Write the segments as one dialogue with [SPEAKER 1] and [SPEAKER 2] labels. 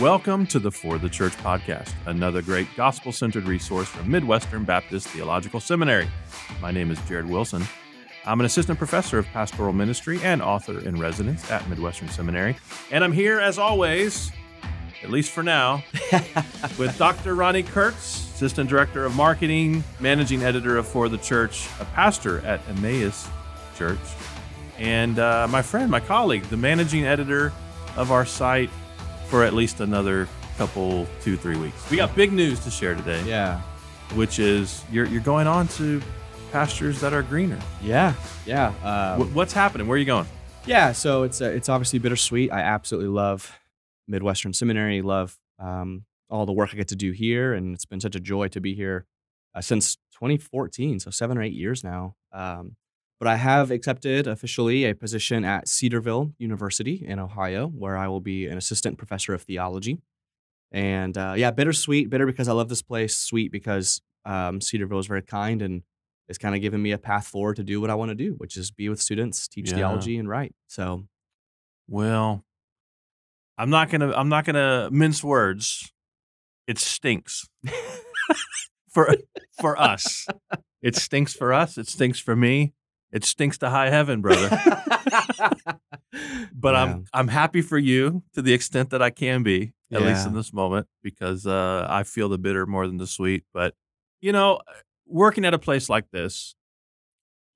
[SPEAKER 1] Welcome to the For the Church podcast, another great gospel centered resource from Midwestern Baptist Theological Seminary. My name is Jared Wilson. I'm an assistant professor of pastoral ministry and author in residence at Midwestern Seminary. And I'm here, as always, at least for now, with Dr. Ronni Kurtz, assistant director of marketing, managing editor of For the Church, a pastor at Emmaus Church, and uh, my friend, my colleague, the managing editor of our site for at least another couple, two, three weeks. We got big news to share today,
[SPEAKER 2] Yeah.
[SPEAKER 1] which is you're, you're going on to pastures that are greener.
[SPEAKER 2] Yeah. Yeah. Uh,
[SPEAKER 1] Wh- what's happening? Where are you going?
[SPEAKER 2] yeah. So it's uh, it's obviously bittersweet. I absolutely love Midwestern Seminary. Love um, all the work I get to do here, and it's been such a joy to be here uh, since 2014. So seven or eight years now. Um, but I have accepted officially a position at Cedarville University in Ohio, where I will be an assistant professor of theology. And uh, yeah, bittersweet. Bitter because I love this place. Sweet because um, Cedarville is very kind and it's kind of given me a path forward to do what I want to do, which is be with students, teach
[SPEAKER 1] Yeah.
[SPEAKER 2] theology, and write. So
[SPEAKER 1] Well, I'm not gonna I'm not gonna mince words. It stinks for for us. It stinks for us. It stinks for me. It stinks to high heaven, brother. but
[SPEAKER 2] Yeah.
[SPEAKER 1] I'm I'm happy for you to the extent that I can be, at least in this moment, because uh, I feel the bitter more than the sweet. But you know, working at a place like this,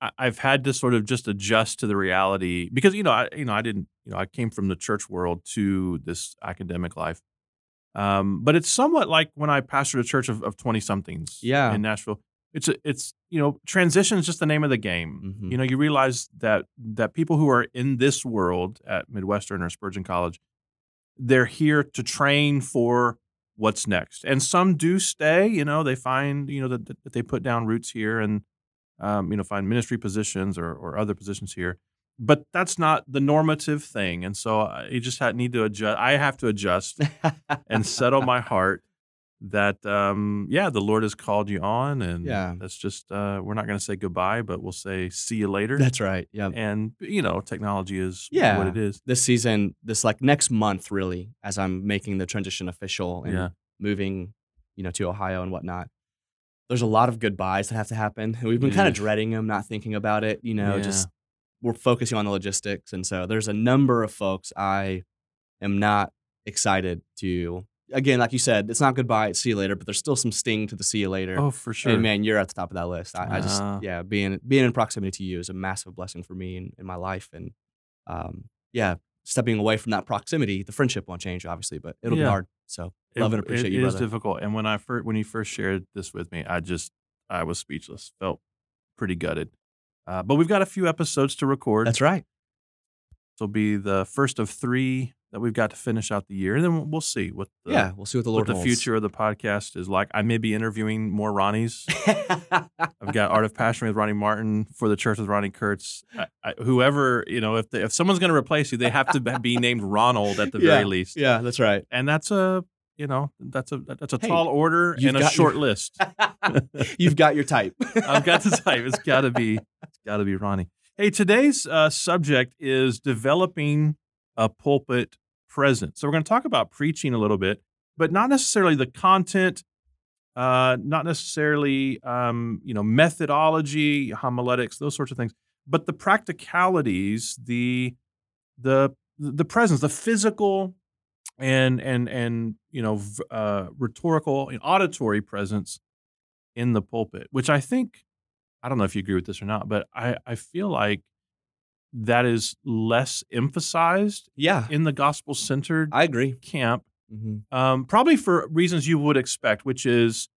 [SPEAKER 1] I, I've had to sort of just adjust to the reality because you know I you know I didn't you know I came from the church world to this academic life. Um, but it's somewhat like when I pastored a church of twenty somethings
[SPEAKER 2] Yeah.
[SPEAKER 1] in Nashville. It's a, it's you know transition is just the name of the game.
[SPEAKER 2] Mhm.
[SPEAKER 1] You know you realize that that people who are in this world at Midwestern or Spurgeon College, they're here to train for what's next, and some do stay. You know they find you know that, that they put down roots here and um, you know find ministry positions or or other positions here. But that's not the normative thing, and so I you just need to adjust. I have to adjust and settle my heart that um yeah the lord has called you on and
[SPEAKER 2] Yeah.
[SPEAKER 1] that's just uh we're not going to say goodbye but we'll say see you later
[SPEAKER 2] That's right. Yeah.
[SPEAKER 1] and you know technology is
[SPEAKER 2] Yeah.
[SPEAKER 1] what it is
[SPEAKER 2] This season, this like next month, really, as I'm making the transition official and
[SPEAKER 1] Yeah.
[SPEAKER 2] moving, you know, to Ohio and whatnot. There's a lot of goodbyes that have to happen. And we've been kind of dreading them, not thinking about it. You know,
[SPEAKER 1] Yeah.
[SPEAKER 2] just we're focusing on the logistics. And so there's a number of folks I am not excited to. Again, like you said, it's not goodbye, it's see you later, but there's still some sting to the see you later.
[SPEAKER 1] oh for sure
[SPEAKER 2] And man, you're at the top of that list. I, I just,
[SPEAKER 1] Ah.
[SPEAKER 2] yeah, being being in proximity to you is a massive blessing for me in, in my life. And um, yeah, stepping away from that proximity, the friendship won't change, obviously, but it'll
[SPEAKER 1] Yeah.
[SPEAKER 2] be hard. So
[SPEAKER 1] It-
[SPEAKER 2] love and appreciate
[SPEAKER 1] it
[SPEAKER 2] you,
[SPEAKER 1] is
[SPEAKER 2] brother.
[SPEAKER 1] difficult and when i first when you first shared this with me i just i was speechless felt pretty gutted uh, but we've got a few episodes to record
[SPEAKER 2] That's right.
[SPEAKER 1] this will be the first of three that we've got to finish out the year and then we'll see what the,
[SPEAKER 2] yeah, we'll see what the
[SPEAKER 1] what the
[SPEAKER 2] holds.
[SPEAKER 1] future of the podcast is like i may be interviewing more ronnies I've got Art of Passion with Ronnie Martin for the Church with Ronni Kurtz. I, I, whoever you know, if they, if someone's going to replace you, they have to be named Ronald at the very least.
[SPEAKER 2] yeah, that's right.
[SPEAKER 1] And that's a you know that's a that's a
[SPEAKER 2] Hey,
[SPEAKER 1] tall order and a short
[SPEAKER 2] your-
[SPEAKER 1] list.
[SPEAKER 2] You've got your type.
[SPEAKER 1] I've got the type. It's got to be it's got to be Ronnie. Hey, today's uh, subject is developing a pulpit presence. So we're going to talk about preaching a little bit, but not necessarily the content, uh, not necessarily um, you know methodology, homiletics, those sorts of things, but the practicalities, the the the presence, the physical and and and you know uh, rhetorical and auditory presence in the pulpit, which I think I don't know if you agree with this or not, but I, I feel like that is less emphasized
[SPEAKER 2] yeah,
[SPEAKER 1] in the gospel centered
[SPEAKER 2] I agree.
[SPEAKER 1] camp,
[SPEAKER 2] hmm
[SPEAKER 1] um, probably for reasons you would expect, which is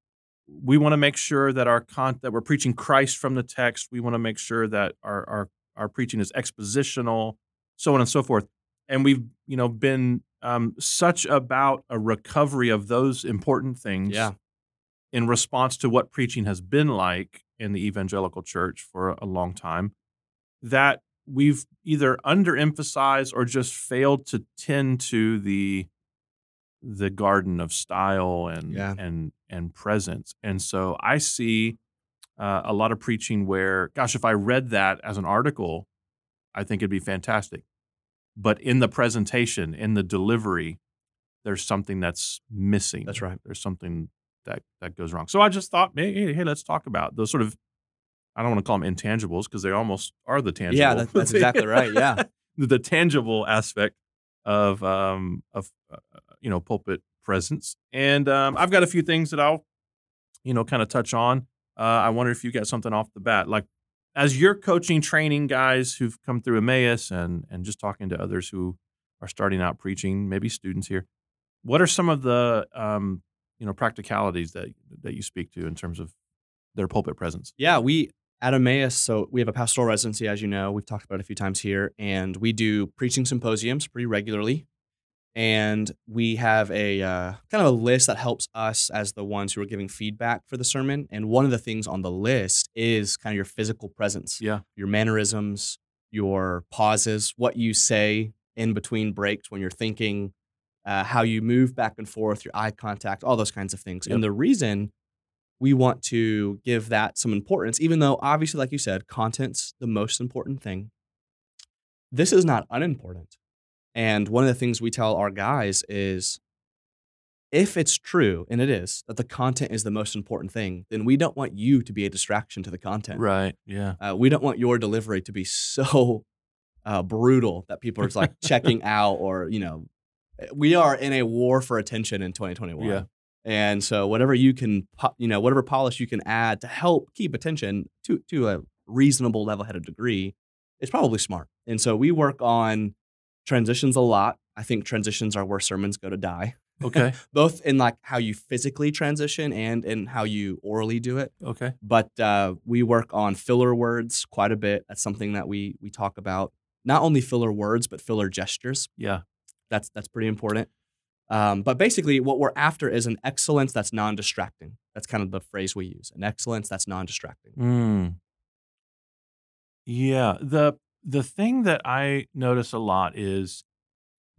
[SPEAKER 1] we want to make sure that our con- that we're preaching Christ from the text. We want to make sure that our, our our preaching is expositional, so on and so forth. And we've you know been um, such about a recovery of those important things
[SPEAKER 2] Yeah.
[SPEAKER 1] in response to what preaching has been like in the evangelical church for a long time that we've either underemphasized or just failed to tend to the the garden of style and
[SPEAKER 2] Yeah.
[SPEAKER 1] and and presence and so i see uh, a lot of preaching where gosh if i read that as an article i think it'd be fantastic but in the presentation in the delivery there's something that's missing.
[SPEAKER 2] That's right.
[SPEAKER 1] There's something that that goes wrong. So I just thought, hey, hey, hey, let's talk about those sort of. I don't want to call them intangibles because they almost are the tangible.
[SPEAKER 2] Yeah, that, that's exactly right. Yeah,
[SPEAKER 1] the tangible aspect of um of uh, you know pulpit presence, and um, I've got a few things that I'll you know kind of touch on. Uh, I wonder if you got something off the bat, like as you're coaching, training guys who've come through Emmaus, and and just talking to others who are starting out preaching, maybe students here. What are some of the um, you know practicalities that that you speak to in terms of their pulpit presence?
[SPEAKER 2] Yeah, we at Emmaus, so we have a pastoral residency, as you know, we've talked about it a few times here, and we do preaching symposiums pretty regularly. And we have a uh, kind of a list that helps us as the ones who are giving feedback for the sermon. And one of the things on the list is kind of your physical presence,
[SPEAKER 1] Yeah.
[SPEAKER 2] your mannerisms, your pauses, what you say in between breaks when you're thinking, uh, how you move back and forth, your eye contact, all those kinds of things.
[SPEAKER 1] Yep.
[SPEAKER 2] And the reason we want to give that some importance, even though obviously, like you said, content's the most important thing. This is not unimportant. And one of the things we tell our guys is if it's true, and it is, that the content is the most important thing, then we don't want you to be a distraction to the content.
[SPEAKER 1] Right. Yeah.
[SPEAKER 2] Uh, we don't want your delivery to be so uh, brutal that people are just like checking out or, you know, we are in a war for attention in 2021.
[SPEAKER 1] Yeah.
[SPEAKER 2] And so whatever you can, you know, whatever polish you can add to help keep attention to, to a reasonable level headed degree is probably smart. And so we work on transitions a lot. I think transitions are where sermons go to die,
[SPEAKER 1] Okay.
[SPEAKER 2] both in like how you physically transition and in how you orally do it
[SPEAKER 1] okay.
[SPEAKER 2] but uh, we work on filler words quite a bit. That's something that we we talk about. Not only filler words, but filler gestures.
[SPEAKER 1] Yeah.
[SPEAKER 2] That's that's pretty important. Um, but basically, what we're after is an excellence that's non-distracting. That's kind of the phrase we use. An excellence that's non-distracting.
[SPEAKER 1] Mm. Yeah. The the thing that I notice a lot is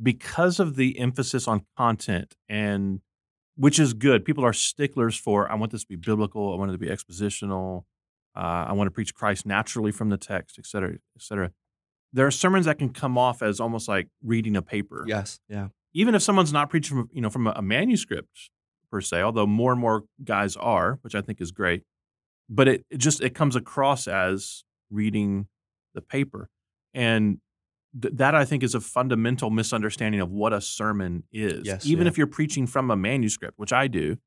[SPEAKER 1] because of the emphasis on content and which is good. People are sticklers for I want this to be biblical, I want it to be expositional, uh, I want to preach Christ naturally from the text, et cetera, et cetera. There are sermons that can come off as almost like reading a paper.
[SPEAKER 2] Yes. Yeah.
[SPEAKER 1] Even if someone's not preaching from you know from a, a manuscript per se, although more and more guys are, which I think is great, but it, it just it comes across as reading the paper, and th- that I think is a fundamental misunderstanding of what a sermon is.
[SPEAKER 2] Yes,
[SPEAKER 1] even
[SPEAKER 2] yeah.
[SPEAKER 1] if you're preaching from a manuscript, which I do,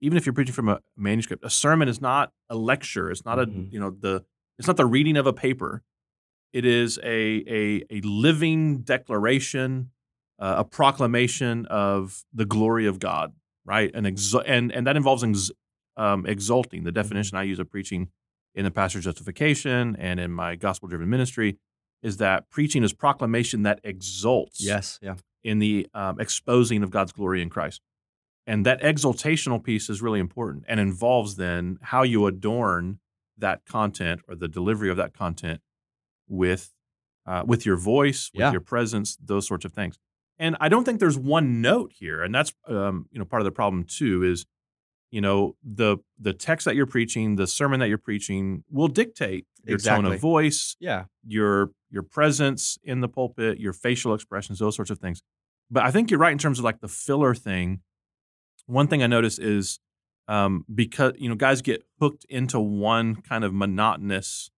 [SPEAKER 1] even if you're preaching from a manuscript, a sermon is not a lecture. It's not
[SPEAKER 2] Mhm.
[SPEAKER 1] a you know the it's not the reading of a paper. It is a a, a living declaration uh, a proclamation of the glory of God, right? And exu- and and that involves ex- um, exulting. The definition I use of preaching in the pastor's justification and in my gospel-driven ministry is that preaching is proclamation that exults
[SPEAKER 2] Yes. Yeah.
[SPEAKER 1] in the um, exposing of God's glory in Christ. And that exaltational piece is really important and involves then how you adorn that content or the delivery of that content with uh, with your voice, with
[SPEAKER 2] Yeah.
[SPEAKER 1] your presence, those sorts of things. And I don't think there's one note here, and that's um, you know part of the problem too is you know the the text that you're preaching, the sermon that you're preaching will dictate your tone of voice,
[SPEAKER 2] Yeah.
[SPEAKER 1] your your presence in the pulpit, your facial expressions, those sorts of things. But I think you're right in terms of like the filler thing. One thing I notice is um, because you know guys get hooked into one kind of monotonous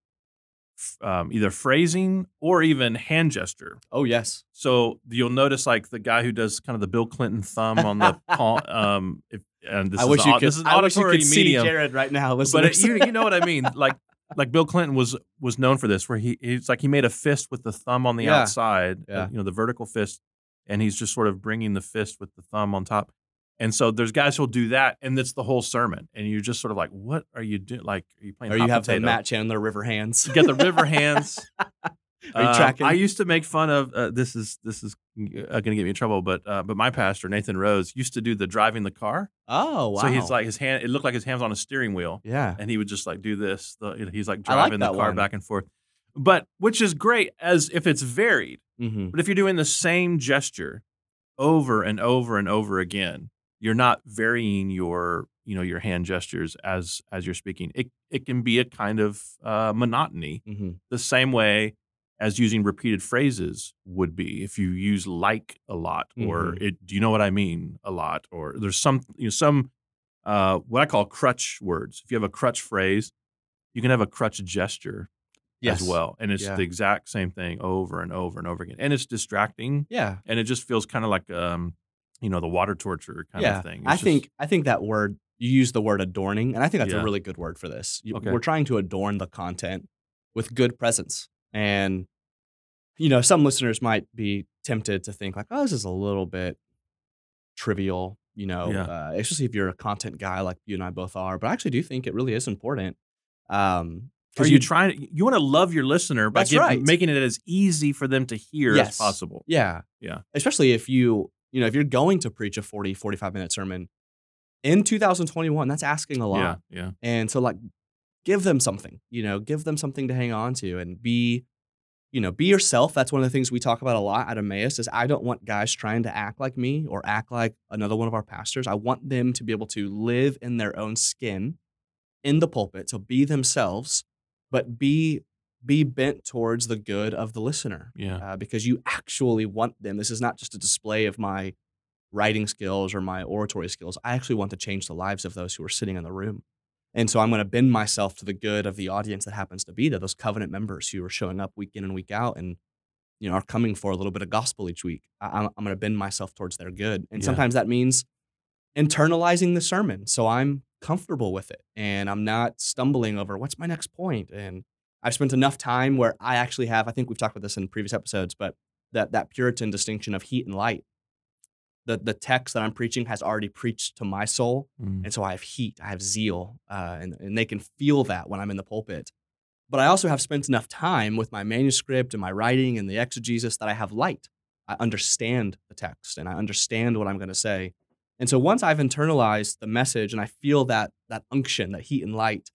[SPEAKER 1] um, either phrasing or even hand gesture.
[SPEAKER 2] Oh yes.
[SPEAKER 1] So you'll notice like the guy who does kind of the Bill Clinton thumb on the palm. Um, if, and this
[SPEAKER 2] I
[SPEAKER 1] is
[SPEAKER 2] wish you could.
[SPEAKER 1] this is
[SPEAKER 2] I wish you could see
[SPEAKER 1] medium
[SPEAKER 2] Jared right now.
[SPEAKER 1] but it, you, you know what I mean. Like like Bill Clinton was was known for this, where he he's like he made a fist with the thumb on the
[SPEAKER 2] Yeah.
[SPEAKER 1] outside, uh,
[SPEAKER 2] Yeah.
[SPEAKER 1] you know, the vertical fist, and he's just sort of bringing the fist with the thumb on top. And so there's guys who'll do that, and it's the whole sermon, and you're just sort of like, what are you doing? Like, are you playing?
[SPEAKER 2] or
[SPEAKER 1] hot
[SPEAKER 2] you have the
[SPEAKER 1] potato?
[SPEAKER 2] Matt Chandler River hands.
[SPEAKER 1] You get the river hands.
[SPEAKER 2] Are you
[SPEAKER 1] Um,
[SPEAKER 2] tracking?
[SPEAKER 1] I used to make fun of uh, this. Is this is uh, going to get me in trouble? But uh, but my pastor Nathan Rose used to do the driving the car.
[SPEAKER 2] oh wow.
[SPEAKER 1] So he's like his hand. It looked like his hands on a steering wheel
[SPEAKER 2] yeah.
[SPEAKER 1] and he would just like do this. The, you know, he's like
[SPEAKER 2] I like
[SPEAKER 1] driving the car
[SPEAKER 2] one.
[SPEAKER 1] back and forth, but which is great as if it's varied.
[SPEAKER 2] Mm-hmm.
[SPEAKER 1] But if you're doing the same gesture over and over and over again, you're not varying your you know your hand gestures as as you're speaking. It it can be a kind of uh, monotony.
[SPEAKER 2] Mm-hmm.
[SPEAKER 1] The same way as using repeated phrases would be if you use like a lot or
[SPEAKER 2] Mhm.
[SPEAKER 1] it do you know what I mean a lot or there's some you know some uh, what I call crutch words. If you have a crutch phrase, you can have a crutch gesture
[SPEAKER 2] Yes.
[SPEAKER 1] as well, and it's
[SPEAKER 2] Yeah.
[SPEAKER 1] the exact same thing over and over and over again, and it's distracting,
[SPEAKER 2] Yeah.
[SPEAKER 1] and it just feels kind of like um, you know, the water torture kind
[SPEAKER 2] yeah.
[SPEAKER 1] of thing. It's
[SPEAKER 2] I
[SPEAKER 1] just-
[SPEAKER 2] think I think that word you use the word adorning, and I think that's
[SPEAKER 1] Yeah.
[SPEAKER 2] a really good word for this. You-
[SPEAKER 1] Okay.
[SPEAKER 2] We're trying to adorn the content with good presence, and you know, some listeners might be tempted to think like, "Oh, this is a little bit trivial," you know,
[SPEAKER 1] Yeah.
[SPEAKER 2] uh, especially if you're a content guy like you and I both are. But I actually do think it really is important. Um,
[SPEAKER 1] Are
[SPEAKER 2] 'cause
[SPEAKER 1] you trying? You want to love your listener by
[SPEAKER 2] That's
[SPEAKER 1] get-
[SPEAKER 2] right.
[SPEAKER 1] making it as easy for them to hear
[SPEAKER 2] Yes.
[SPEAKER 1] as possible.
[SPEAKER 2] Yeah.
[SPEAKER 1] Yeah.
[SPEAKER 2] Especially if you, you know, if you're going to preach a 40, 45 minute sermon in 2021, that's asking a lot.
[SPEAKER 1] Yeah, yeah,
[SPEAKER 2] And so like give them something, you know, give them something to hang on to and be, you know, be yourself. That's one of the things we talk about a lot at Emmaus is I don't want guys trying to act like me or act like another one of our pastors. I want them to be able to live in their own skin in the pulpit. So be themselves, but be be bent towards the good of the listener
[SPEAKER 1] yeah.
[SPEAKER 2] uh, because you actually want them. This is not just a display of my writing skills or my oratory skills. I actually want to change the lives of those who are sitting in the room. And so I'm going to bend myself to the good of the audience that happens to be there, those covenant members who are showing up week in and week out and you know are coming for a little bit of gospel each week. I, I'm, I'm going to bend myself towards their good. And
[SPEAKER 1] Yeah.
[SPEAKER 2] sometimes that means internalizing the sermon. So I'm comfortable with it and I'm not stumbling over what's my next. And I've spent enough time where I actually have, I think we've talked about this in previous episodes, but that that Puritan distinction of heat and light. The the text that I'm preaching has already preached to my soul.
[SPEAKER 1] Mm.
[SPEAKER 2] And so I have heat, I have zeal, uh, and, and they can feel that when I'm in the pulpit. But I also have spent enough time with my manuscript and my writing and the exegesis that I have light. I understand the text and I understand what I'm going to say. And so once I've internalized the message and I feel that that unction, that heat and light,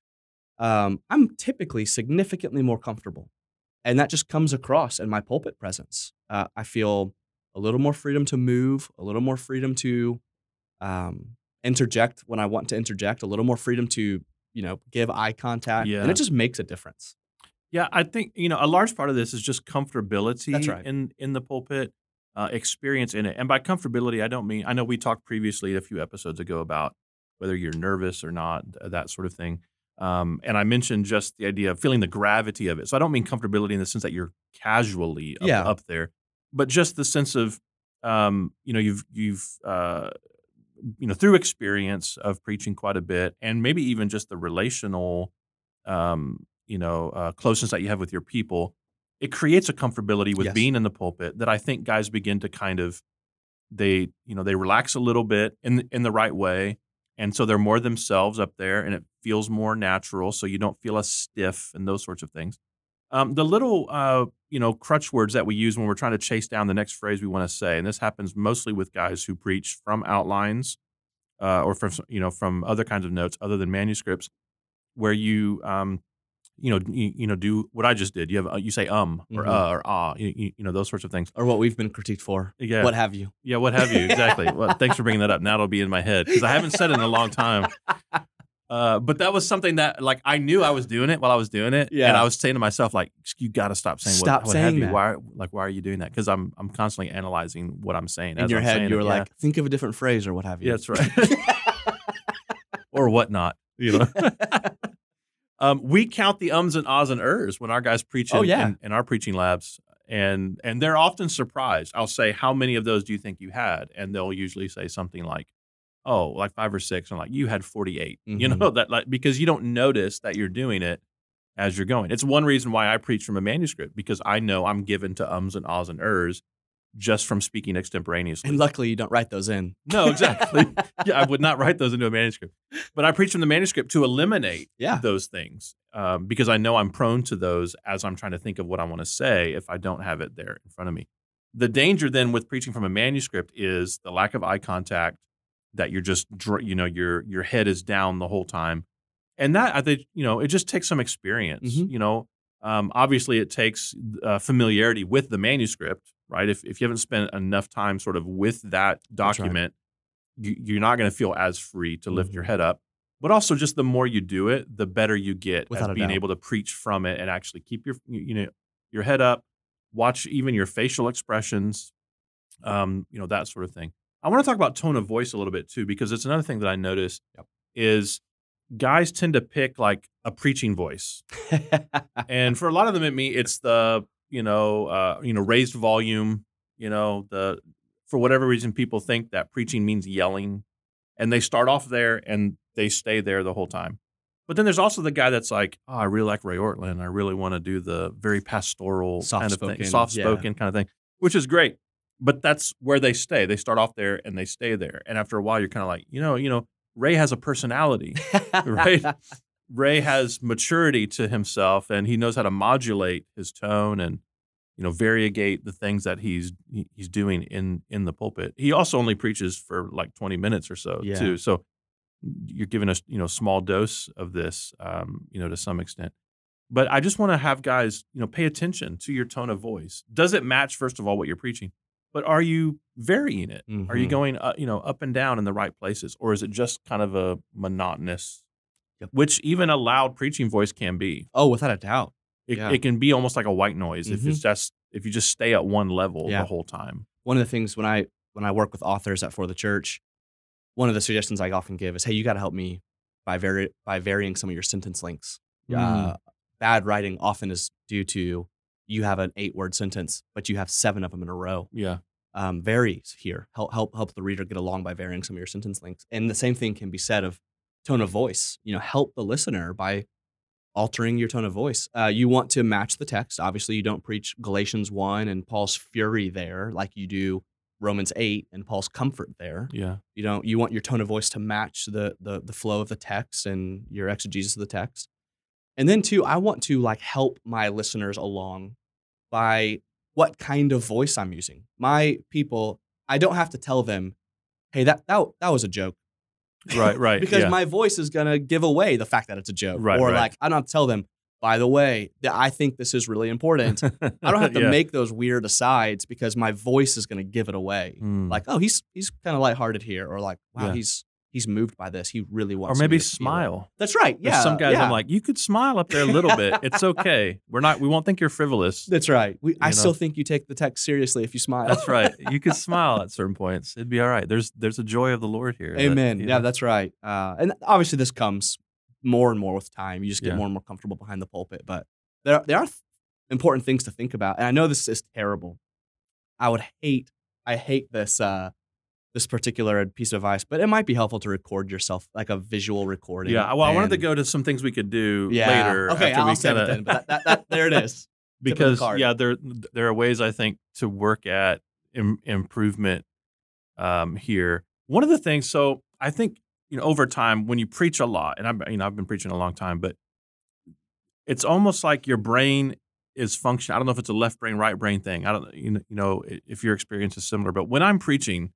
[SPEAKER 2] um, I'm typically significantly more comfortable. And that just comes across in my pulpit presence. Uh, I feel a little more freedom to move, a little more freedom to um, interject when I want to interject, a little more freedom to, you know, give eye contact.
[SPEAKER 1] Yeah.
[SPEAKER 2] And it just makes a difference.
[SPEAKER 1] Yeah, I think you know a large part of this is just comfortability
[SPEAKER 2] That's right.
[SPEAKER 1] in in the pulpit, uh, experience in it. And by comfortability, I don't mean I know we talked previously a few episodes ago about whether you're nervous or not, th- that sort of thing. Um, and I mentioned just the idea of feeling the gravity of it. So I don't mean comfortability in the sense that you're casually up,
[SPEAKER 2] Yeah.
[SPEAKER 1] up there, but just the sense of um, you know you've you've uh, you know through experience of preaching quite a bit, and maybe even just the relational um, you know uh, closeness that you have with your people, it creates a comfortability with
[SPEAKER 2] Yes.
[SPEAKER 1] being in the pulpit that I think guys begin to kind of they you know they relax a little bit in in the right way, and so they're more themselves up there, and it feels more natural, so you don't feel as stiff and those sorts of things. Um, the little uh, you know crutch words that we use when we're trying to chase down the next phrase we want to say, and this happens mostly with guys who preach from outlines uh, or from you know from other kinds of notes other than manuscripts, where you um, you know you, you know do what I just did. You have uh, you say um or
[SPEAKER 2] Mhm.
[SPEAKER 1] uh or ah you, you know those sorts of things.
[SPEAKER 2] Or what we've been critiqued for.
[SPEAKER 1] Yeah,
[SPEAKER 2] What have you?
[SPEAKER 1] yeah, what have you exactly? well, thanks for bringing that up. Now it'll be in my head because I haven't said it in a long time. Uh, but that was something that, like, I knew I was doing it while I was doing it, and I was saying to myself, like, "You got to stop saying
[SPEAKER 2] Stop
[SPEAKER 1] what, what have
[SPEAKER 2] saying
[SPEAKER 1] you?
[SPEAKER 2] that.
[SPEAKER 1] Why, like, why are you doing that?" Because I'm, I'm constantly analyzing what I'm saying.
[SPEAKER 2] In
[SPEAKER 1] as
[SPEAKER 2] your
[SPEAKER 1] I'm
[SPEAKER 2] head,
[SPEAKER 1] saying
[SPEAKER 2] you
[SPEAKER 1] it.
[SPEAKER 2] were
[SPEAKER 1] Yeah.
[SPEAKER 2] like, think of a different phrase or what have you.
[SPEAKER 1] Yeah, that's right. or whatnot, you know. Um, we count the ums and ahs and ers when our guys preach in,
[SPEAKER 2] Oh, yeah.
[SPEAKER 1] in, in our preaching labs, and and they're often surprised. I'll say, "How many of those do you think you had?" And they'll usually say something like, "Oh, like five or six. And I'm like, "You had 48." You
[SPEAKER 2] Mhm.
[SPEAKER 1] know that like because you don't notice that you're doing it as you're going. It's one reason why I preach from a manuscript because I know I'm given to ums and ahs and ers just from speaking extemporaneously.
[SPEAKER 2] And luckily, you don't write those in.
[SPEAKER 1] No, exactly. yeah, I would not write those into a manuscript. But I preach from the manuscript to eliminate
[SPEAKER 2] Yeah.
[SPEAKER 1] those things um, because I know I'm prone to those as I'm trying to think of what I want to say if I don't have it there in front of me. The danger then with preaching from a manuscript is the lack of eye contact, that you're just, you know, your your head is down the whole time, and that I think you know it just takes some experience.
[SPEAKER 2] Mhm.
[SPEAKER 1] You know, um, obviously it takes uh, familiarity with the manuscript, right? If if you haven't spent enough time sort of with that
[SPEAKER 2] That's right.
[SPEAKER 1] document, you, you're not going to feel as free to lift your
[SPEAKER 2] Mhm.
[SPEAKER 1] head up. But also, just the more you do it, the better you get
[SPEAKER 2] Without
[SPEAKER 1] at being
[SPEAKER 2] doubt.
[SPEAKER 1] able to preach from it and actually keep your you know your head up, watch even your facial expressions, um, you know, that sort of thing. I want to talk about tone of voice a little bit too, because it's another thing that I noticed
[SPEAKER 2] Yep.
[SPEAKER 1] is guys tend to pick like a preaching voice. and for a lot of them, at me, it's the you know uh, you know raised volume. You know the for whatever reason, people think that preaching means yelling, and they start off there and they stay there the whole time. But then there's also the guy that's like, oh, I really like Ray Ortlund. I really want to do the very pastoral kind of
[SPEAKER 2] Soft-spoken,
[SPEAKER 1] thing, soft spoken kind of thing, which is great. But that's where they stay. They start off there and they stay there. And after a while, you're kind of like, you know, you know, Ray has a personality. Right. Ray has maturity to himself and he knows how to modulate his tone and you know variegate the things that he's he's doing in in the pulpit. He also only preaches for like 20 minutes or so
[SPEAKER 2] Yeah.
[SPEAKER 1] too. So you're giving us you know small dose of this um you know to some extent. But I just want to have guys, you know, pay attention to your tone of voice. Does it match first of all what you're preaching? But are you varying it? Are you
[SPEAKER 2] Mhm.
[SPEAKER 1] going uh, you know up and down in the right places or is it just kind of a monotonous
[SPEAKER 2] Yep.
[SPEAKER 1] which even a loud preaching voice can be.
[SPEAKER 2] oh, without a doubt.
[SPEAKER 1] It,
[SPEAKER 2] Yeah.
[SPEAKER 1] it can be almost like a white noise if
[SPEAKER 2] Mhm.
[SPEAKER 1] it's just if you just stay at one level
[SPEAKER 2] Yeah.
[SPEAKER 1] the whole time.
[SPEAKER 2] One of the things when I when I work with authors at For the Church, one of the suggestions I often give is, hey, you got to help me by vari- by varying some of your sentence lengths.
[SPEAKER 1] Mm.
[SPEAKER 2] Uh, bad writing often is due to you have an eight word sentence, but you have seven of them in a row.
[SPEAKER 1] Yeah.
[SPEAKER 2] um, varies here. Help help help the reader get along by varying some of your sentence lengths. And the same thing can be said of tone of voice. You know, help the listener by altering your tone of voice. Uh, you want to match the text. Obviously, you don't preach Galatians one and Paul's fury there like you do Romans eight and Paul's comfort there.
[SPEAKER 1] Yeah.
[SPEAKER 2] You don't. You want your tone of voice to match the the the flow of the text and your exegesis of the text. And then too, I want to like help my listeners along by what kind of voice I'm using. My people, I don't have to tell them, "Hey, that that that was a joke,"
[SPEAKER 1] Right, right.
[SPEAKER 2] because
[SPEAKER 1] yeah.
[SPEAKER 2] my voice is gonna give away the fact that it's a joke.
[SPEAKER 1] Right,
[SPEAKER 2] or
[SPEAKER 1] right.
[SPEAKER 2] like I don't have to tell them. By the way, that I think this is really important. I don't have to
[SPEAKER 1] Yeah.
[SPEAKER 2] make those weird asides because my voice is going to give it away.
[SPEAKER 1] Mm.
[SPEAKER 2] Like, oh, he's he's kind of lighthearted here, or like, wow,
[SPEAKER 1] Yeah.
[SPEAKER 2] he's he's moved by this. He really
[SPEAKER 1] or
[SPEAKER 2] wants. me
[SPEAKER 1] maybe smile.
[SPEAKER 2] That's right.
[SPEAKER 1] There's
[SPEAKER 2] Yeah.
[SPEAKER 1] some guys
[SPEAKER 2] yeah.
[SPEAKER 1] I'm like, you could smile up there a little bit. It's okay. We're not we won't think you're frivolous.
[SPEAKER 2] That's right. We, I
[SPEAKER 1] know?
[SPEAKER 2] still think you take the text seriously if you smile.
[SPEAKER 1] That's right. You could smile at certain points. It'd be all right. There's there's a joy of the Lord here.
[SPEAKER 2] Amen.
[SPEAKER 1] you
[SPEAKER 2] yeah,
[SPEAKER 1] know,
[SPEAKER 2] that's right. Uh, and obviously, this comes more and more with time. You just get
[SPEAKER 1] Yeah.
[SPEAKER 2] more and more comfortable behind the pulpit. But there, there are th- important things to think about. And I know this is terrible. I would hate, I hate this, uh, this particular piece of advice, but it might be helpful to record yourself, like a visual recording.
[SPEAKER 1] yeah. Well, I wanted to go to some things we could do
[SPEAKER 2] yeah.
[SPEAKER 1] later.
[SPEAKER 2] Okay,
[SPEAKER 1] after
[SPEAKER 2] I'll
[SPEAKER 1] we
[SPEAKER 2] save it
[SPEAKER 1] kinda-
[SPEAKER 2] then. But that, that, that, there it is. Of the
[SPEAKER 1] because yeah, there there are ways I think to work at Im- improvement um, here. One of the things, so I think you know, over time when you preach a lot, and I'm you know I've been preaching a long time, but it's almost like your brain is function. I don't know if it's a left brain, right brain thing. I don't you know, you know if your experience is similar, but when I'm preaching.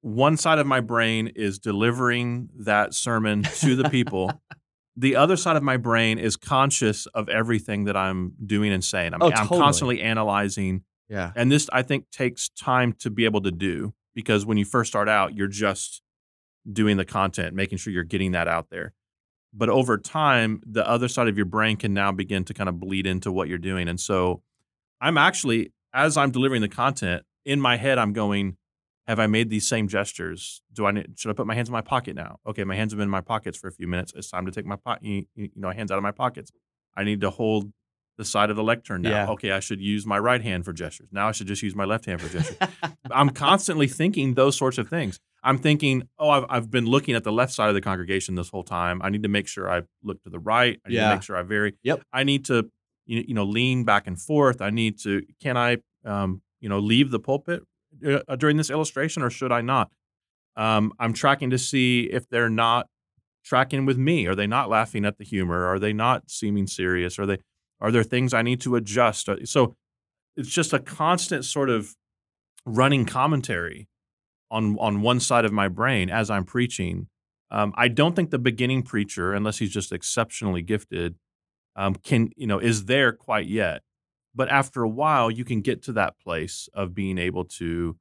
[SPEAKER 1] One side of my brain is delivering that sermon to the people. the other side of my brain is conscious of everything that I'm doing and saying. I'm,
[SPEAKER 2] Oh,
[SPEAKER 1] I'm
[SPEAKER 2] totally.
[SPEAKER 1] constantly analyzing.
[SPEAKER 2] Yeah.
[SPEAKER 1] And this, I think, takes time to be able to do because when you first start out, you're just doing the content, making sure you're getting that out there. But over time, the other side of your brain can now begin to kind of bleed into what you're doing. And so I'm actually, as I'm delivering the content, in my head, I'm going, have I made these same gestures? Do I need, should I put my hands in my pocket now? Okay, my hands have been in my pockets for a few minutes. It's time to take my po- you, you know hands out of my pockets. I need to hold the side of the lectern now.
[SPEAKER 2] Yeah.
[SPEAKER 1] Okay, I should use my right hand for gestures. Now I should just use my left hand for gestures. I'm constantly thinking those sorts of things. I'm thinking, oh, I've, I've been looking at the left side of the congregation this whole time. I need to make sure I look to the right. I need
[SPEAKER 2] Yeah.
[SPEAKER 1] to make sure I vary.
[SPEAKER 2] Yep.
[SPEAKER 1] I need to, you you know, lean back and forth. I need to, can I, um, you know, leave the pulpit uh, during this illustration or should I not? Um, I'm tracking to see if they're not tracking with me. Are they not laughing at the humor? Are they not seeming serious? Are they, are there things I need to adjust? Uh, So it's just a constant sort of running commentary on on one side of my brain as I'm preaching. Um, I don't think the beginning preacher, unless he's just exceptionally gifted, um, can you know is there quite yet. But after a while, you can get to that place of being able to,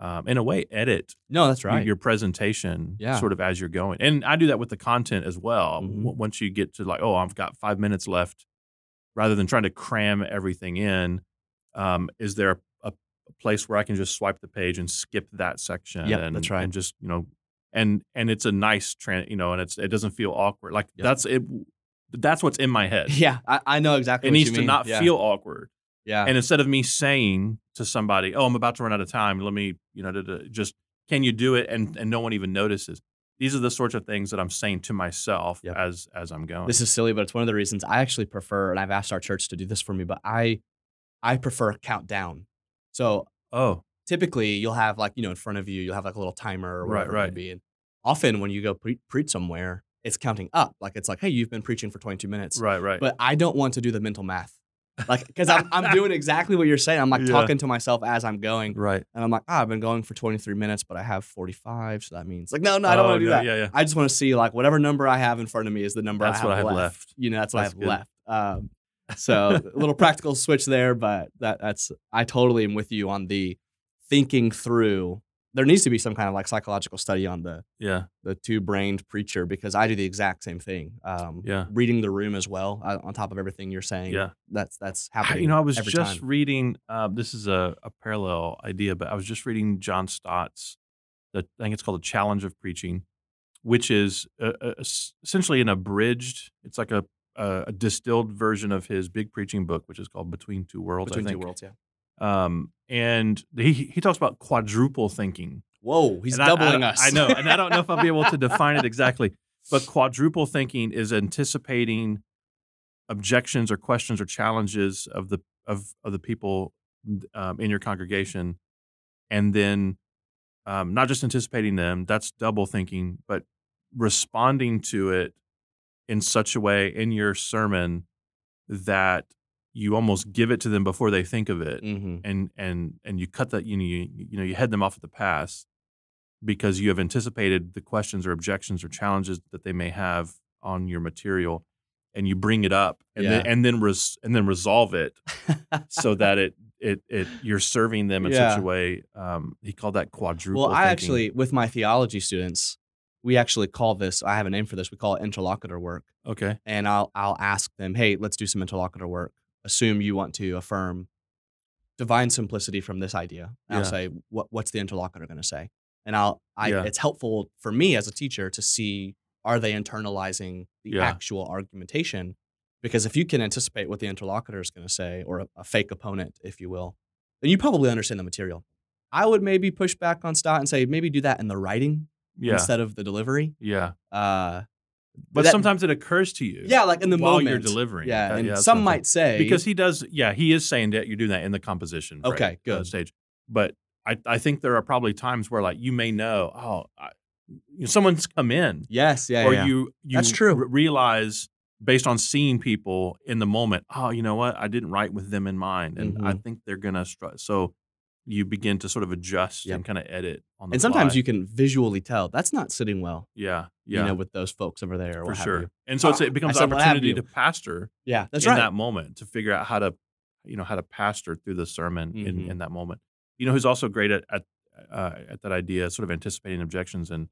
[SPEAKER 1] um, in a way, edit
[SPEAKER 2] no, that's
[SPEAKER 1] your-
[SPEAKER 2] right.
[SPEAKER 1] your presentation
[SPEAKER 2] Yeah.
[SPEAKER 1] sort of as you're going. And I do that with the content as well.
[SPEAKER 2] Mhm.
[SPEAKER 1] Once you get to like, oh, I've got five minutes left, rather than trying to cram everything in, um, is there a, a place where I can just swipe the page and skip that section?
[SPEAKER 2] Yep,
[SPEAKER 1] and,
[SPEAKER 2] that's right.
[SPEAKER 1] And just you know, and and it's a nice trend, you know, and it's it doesn't feel awkward. Like
[SPEAKER 2] Yep.
[SPEAKER 1] that's it. That's what's in my head.
[SPEAKER 2] Yeah, I, I know exactly.
[SPEAKER 1] It needs to
[SPEAKER 2] mean.
[SPEAKER 1] not
[SPEAKER 2] yeah.
[SPEAKER 1] feel awkward.
[SPEAKER 2] Yeah,
[SPEAKER 1] And instead of me saying to somebody, "Oh, I'm about to run out of time. Let me, you know, da- da," just can you do it?" and and no one even notices. These are the sorts of things that I'm saying to myself
[SPEAKER 2] Yep.
[SPEAKER 1] as as I'm going.
[SPEAKER 2] this is silly, but it's one of the reasons I actually prefer, and I've asked our church to do this for me, but I, I prefer countdown. So
[SPEAKER 1] oh,
[SPEAKER 2] typically you'll have like you know in front of you you'll have like a little timer or
[SPEAKER 1] Right,
[SPEAKER 2] whatever it
[SPEAKER 1] right.
[SPEAKER 2] may be. And often when you go pre- preach somewhere, it's counting up. Like it's like, hey, you've been preaching for 22 minutes.
[SPEAKER 1] right, right.
[SPEAKER 2] But I don't want to do the mental math. Like, because I'm, I'm doing exactly what you're saying. I'm like
[SPEAKER 1] Yeah.
[SPEAKER 2] talking to myself as I'm going.
[SPEAKER 1] right.
[SPEAKER 2] And I'm like, ah, I've been going for 23 minutes, but I have 45. So that means, like, no, no, I don't
[SPEAKER 1] Oh,
[SPEAKER 2] want to do
[SPEAKER 1] no,
[SPEAKER 2] that.
[SPEAKER 1] Yeah, yeah.
[SPEAKER 2] I just want to see, like, whatever number I have in front of me is the number
[SPEAKER 1] That's
[SPEAKER 2] I have,
[SPEAKER 1] what I have
[SPEAKER 2] left.
[SPEAKER 1] left.
[SPEAKER 2] You know, that's what I have
[SPEAKER 1] good.
[SPEAKER 2] left. Um, so a little practical switch there, but that that's, I totally am with you on the thinking through. There needs to be some kind of like psychological study on the
[SPEAKER 1] Yeah,
[SPEAKER 2] the two brained preacher because I do the exact same thing. Um,
[SPEAKER 1] Yeah.
[SPEAKER 2] reading the room as well uh, on top of everything you're saying.
[SPEAKER 1] yeah.
[SPEAKER 2] that's that's happening.
[SPEAKER 1] You know, I was just
[SPEAKER 2] time.
[SPEAKER 1] reading. Uh, this is a, a parallel idea, but I was just reading John Stott's. The, I think it's called the Challenge of Preaching, which is uh uh es- essentially an abridged. It's like a, a a distilled version of his big preaching book, which is called Between Two Worlds.
[SPEAKER 2] between two worlds. Yeah.
[SPEAKER 1] Um, and he he talks about quadruple thinking.
[SPEAKER 2] Whoa, he's
[SPEAKER 1] And I-
[SPEAKER 2] doubling
[SPEAKER 1] I,
[SPEAKER 2] us.
[SPEAKER 1] I know, and I don't know if I'll be able to define it exactly. But quadruple thinking is anticipating objections or questions or challenges of the of of the people um, in your congregation, and then um, not just anticipating them. That's double thinking, but responding to it in such a way in your sermon that you almost give it to them before they think of it
[SPEAKER 2] hmm
[SPEAKER 1] and and and you cut that you know you, you know you head them off at the pass because you have anticipated the questions or objections or challenges that they may have on your material and you bring it up and then and then res, and then resolve it so that it it it you're serving them in
[SPEAKER 2] Yeah.
[SPEAKER 1] such a way um, he called that quadruple
[SPEAKER 2] Well, I
[SPEAKER 1] thinking.
[SPEAKER 2] actually, with my theology students, we actually call this. I have a name for this. We call it interlocutor work.
[SPEAKER 1] okay
[SPEAKER 2] And I'll I'll ask them, hey, let's do some interlocutor work. Assume you want to affirm divine simplicity from this idea. And I'll
[SPEAKER 1] Yeah.
[SPEAKER 2] say, what what's the interlocutor going to say? And I'll I
[SPEAKER 1] Yeah.
[SPEAKER 2] it's helpful for me as a teacher to see are they internalizing the
[SPEAKER 1] Yeah.
[SPEAKER 2] actual argumentation? Because if you can anticipate what the interlocutor is going to say, or a, a fake opponent, if you will, then you probably understand the material. I would maybe push back on Stott and say maybe do that in the writing
[SPEAKER 1] yeah
[SPEAKER 2] instead of the delivery.
[SPEAKER 1] yeah
[SPEAKER 2] Uh,
[SPEAKER 1] but
[SPEAKER 2] that-
[SPEAKER 1] sometimes it occurs to you
[SPEAKER 2] yeah, like in the
[SPEAKER 1] while
[SPEAKER 2] moment
[SPEAKER 1] you're delivering
[SPEAKER 2] Yeah,
[SPEAKER 1] That-
[SPEAKER 2] and
[SPEAKER 1] that's
[SPEAKER 2] some might say
[SPEAKER 1] because he does yeah he is saying that you're doing that in the composition
[SPEAKER 2] Okay,
[SPEAKER 1] uh,
[SPEAKER 2] good.
[SPEAKER 1] stage but I, I think there are probably times where like you may know oh I, you know, someone's come in
[SPEAKER 2] yes, yeah,
[SPEAKER 1] or
[SPEAKER 2] yeah.
[SPEAKER 1] you you
[SPEAKER 2] That's true.
[SPEAKER 1] re- realize based on seeing people in the moment oh you know what I didn't write with them in mind and I
[SPEAKER 2] Mhm.
[SPEAKER 1] think they're gonna str- so you begin to sort of adjust
[SPEAKER 2] Yep.
[SPEAKER 1] and kind of edit on the
[SPEAKER 2] and sometimes
[SPEAKER 1] fly.
[SPEAKER 2] you can visually tell that's not sitting well,
[SPEAKER 1] yeah yeah
[SPEAKER 2] you know, with those folks over there. Or
[SPEAKER 1] for sure and so it's,
[SPEAKER 2] Uh,
[SPEAKER 1] it becomes an
[SPEAKER 2] said, what have
[SPEAKER 1] opportunity to pastor
[SPEAKER 2] Yeah, that's
[SPEAKER 1] in
[SPEAKER 2] right.
[SPEAKER 1] that moment to figure out how to you know how to pastor through the sermon in,
[SPEAKER 2] Mhm.
[SPEAKER 1] in that moment you know who's also great at at, uh, at that idea sort of anticipating objections and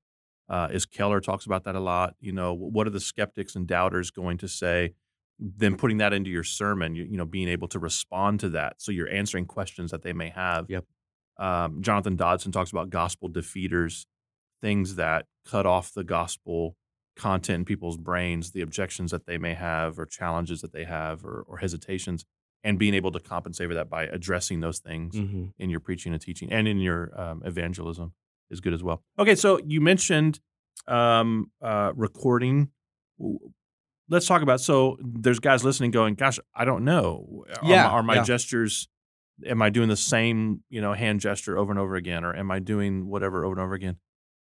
[SPEAKER 1] uh, is keller talks about that a lot you know what are the skeptics and doubters going to say then putting that into your sermon you, you know being able to respond to that so you're answering questions that they may have
[SPEAKER 2] Yep.
[SPEAKER 1] um, jonathan dodson talks about gospel defeaters things that cut off the gospel content in people's brains, the objections that they may have, or challenges that they have, or, or hesitations, and being able to compensate for that by addressing those things
[SPEAKER 2] hmm
[SPEAKER 1] in your preaching and teaching and in your um, evangelism is good as well. Okay, so you mentioned um, uh, recording. Let's talk about. So there's guys listening, going, "Gosh, I don't know. Are,
[SPEAKER 2] Yeah,
[SPEAKER 1] my, are my
[SPEAKER 2] yeah.
[SPEAKER 1] gestures? Am I doing the same, you know, hand gesture over and over again, or am I doing whatever over and over again?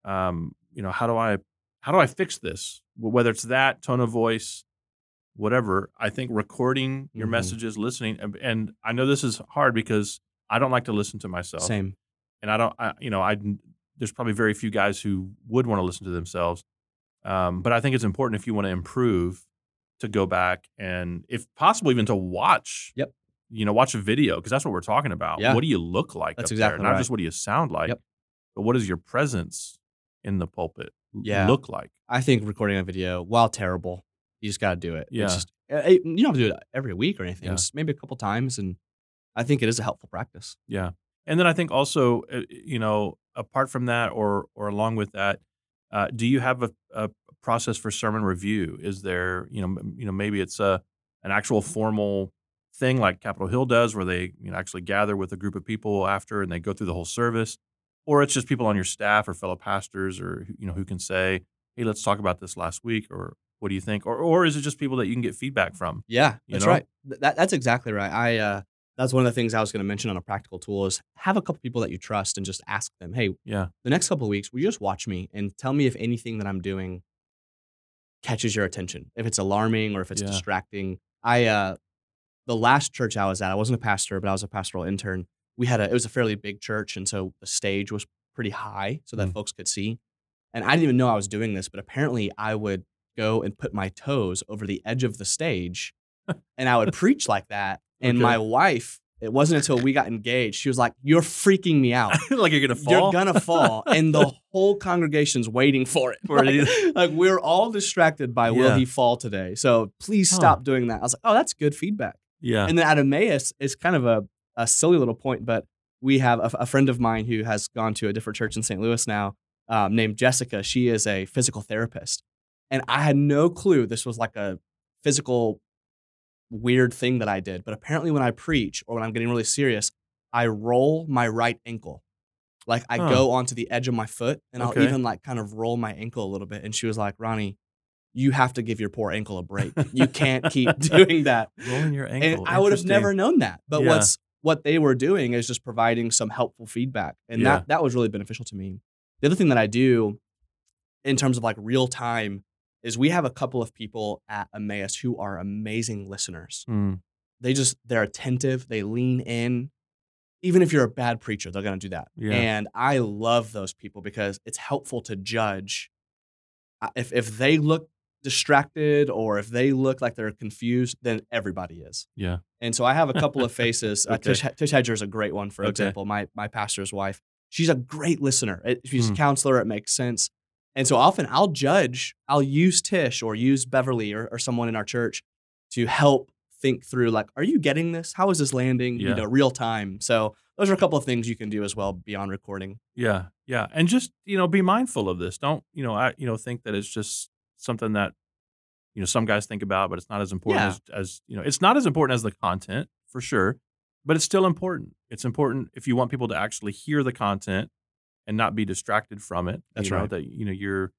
[SPEAKER 1] Um, you know, how do I how do I fix this? Whether it's that tone of voice, whatever. I think recording your
[SPEAKER 2] Mhm.
[SPEAKER 1] messages, listening, and, and I know this is hard because I don't like to listen to myself,
[SPEAKER 2] Same.
[SPEAKER 1] and I don't, I, you know, I there's probably very few guys who would want to listen to themselves, um, but I think it's important if you want to improve to go back and, if possible, even to watch.
[SPEAKER 2] Yep.
[SPEAKER 1] You know, watch a video because that's what we're talking about.
[SPEAKER 2] Yeah.
[SPEAKER 1] What do you look like?
[SPEAKER 2] That's
[SPEAKER 1] up
[SPEAKER 2] exactly
[SPEAKER 1] there? Not
[SPEAKER 2] right.
[SPEAKER 1] just what do you sound like,
[SPEAKER 2] Yep.
[SPEAKER 1] but what does your presence in the pulpit
[SPEAKER 2] Yeah.
[SPEAKER 1] look like?
[SPEAKER 2] I think recording a video, while terrible, you just got to do it. It's
[SPEAKER 1] Yeah.
[SPEAKER 2] just- uh, you don't have to do it every week or anything.
[SPEAKER 1] Yeah.
[SPEAKER 2] Just maybe a couple times, and I think it is a helpful practice.
[SPEAKER 1] Yeah. And then I think also, uh, you know, apart from that or or along with that, uh, do you have a, a process for sermon review? Is there, you know, m- you know, maybe it's a an actual formal thing like Capitol Hill does, where they you know actually gather with a group of people after and they go through the whole service, or it's just people on your staff or fellow pastors or you know who can say, hey, let's talk about this last week, or what do you think, or or is it just people that you can get feedback from?
[SPEAKER 2] Yeah,
[SPEAKER 1] You
[SPEAKER 2] that's
[SPEAKER 1] know?
[SPEAKER 2] right. Th- That, that's exactly right. I uh, that's one of the things I was going to mention on a practical tool is have a couple people that you trust and just ask them, hey,
[SPEAKER 1] Yeah,
[SPEAKER 2] the next couple of weeks, will you just watch me and tell me if anything that I'm doing catches your attention, if it's alarming or if it's
[SPEAKER 1] Yeah.
[SPEAKER 2] distracting. I uh, the last church I was at, I wasn't a pastor, but I was a pastoral intern. We had a it was a fairly big church, and so the stage was pretty high so that
[SPEAKER 1] Mm.
[SPEAKER 2] folks could see. And I didn't even know I was doing this, but apparently I would go and put my toes over the edge of the stage, and I would preach like that. And
[SPEAKER 1] Okay.
[SPEAKER 2] my wife, it wasn't until we got engaged, she was like, "You're freaking me out."
[SPEAKER 1] like you're gonna fall.
[SPEAKER 2] You're gonna fall, and the whole congregation's waiting for it.
[SPEAKER 1] For
[SPEAKER 2] like,
[SPEAKER 1] it.
[SPEAKER 2] like, we're all distracted by will he fall today? So please
[SPEAKER 1] Huh.
[SPEAKER 2] stop doing that. I was like, oh, that's good feedback.
[SPEAKER 1] yeah,
[SPEAKER 2] And then at Emmaus, it's kind of a, a silly little point, but we have a, a friend of mine who has gone to a different church in St. Louis now, um, named Jessica. She is a physical therapist, and I had no clue this was like a physical weird thing that I did. But apparently, when I preach or when I'm getting really serious, I roll my right ankle. Like I
[SPEAKER 1] Huh.
[SPEAKER 2] go onto the edge of my foot and
[SPEAKER 1] Okay.
[SPEAKER 2] I'll even like kind of roll my ankle a little bit. And she was like, Ronni, you have to give your poor ankle a break. You can't keep doing that.
[SPEAKER 1] rolling your ankle.
[SPEAKER 2] And I would have never known that. But
[SPEAKER 1] Yeah.
[SPEAKER 2] what's what they were doing is just providing some helpful feedback. And
[SPEAKER 1] Yeah.
[SPEAKER 2] that that was really beneficial to me. The other thing that I do in terms of like real time is we have a couple of people at Emmaus who are amazing listeners.
[SPEAKER 1] Mm,
[SPEAKER 2] They just they're attentive, they lean in. Even if you're a bad preacher, they're going to do that.
[SPEAKER 1] Yeah.
[SPEAKER 2] And I love those people because it's helpful to judge Uh, if if they look distracted or if they look like they're confused, then everybody is.
[SPEAKER 1] yeah.
[SPEAKER 2] And so I have a couple of faces. uh, Tish, Tish Hedger is a great one, for
[SPEAKER 1] Okay.
[SPEAKER 2] example. My my pastor's wife. She's a great listener. It- she's
[SPEAKER 1] Hmm.
[SPEAKER 2] a counselor. It makes sense. And so often I'll judge. I'll use Tish or use Beverly or, or someone in our church to help think through. Like, are you getting this? How is this landing?
[SPEAKER 1] Yeah.
[SPEAKER 2] You know, real time. So those are a couple of things you can do as well beyond recording.
[SPEAKER 1] Yeah, yeah, and just you know, be mindful of this. Don't you know, I you know, think that it's just something that you know some guys think about, but it's not as important
[SPEAKER 2] Yeah.
[SPEAKER 1] as as you know, it's not as important as the content for sure, but it's still important. It's important if you want people to actually hear the content and not be distracted from it.
[SPEAKER 2] That's
[SPEAKER 1] you know,
[SPEAKER 2] right.
[SPEAKER 1] That you know you're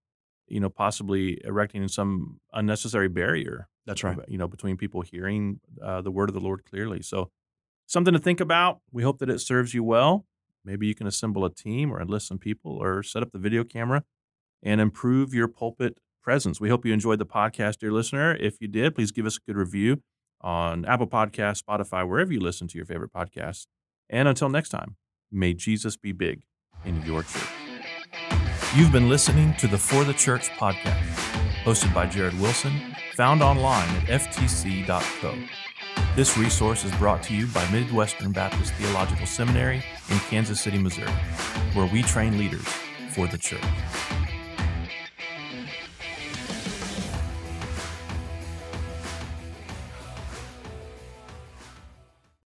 [SPEAKER 1] you know possibly erecting some unnecessary barrier.
[SPEAKER 2] That's right.
[SPEAKER 1] You know, between people hearing uh, the word of the Lord clearly. So something to think about. We hope that it serves you well. Maybe you can assemble a team or enlist some people or set up the video camera and improve your pulpit presence. We hope you enjoyed the podcast, dear listener. If you did, please give us a good review on Apple Podcasts, Spotify, wherever you listen to your favorite podcasts. And until next time, may Jesus be big in your church. You've been listening to the For the Church podcast, hosted by Jared Wilson, found online at ftc.co. This resource is brought to you by Midwestern Baptist Theological Seminary in Kansas City, Missouri, where we train leaders for the church.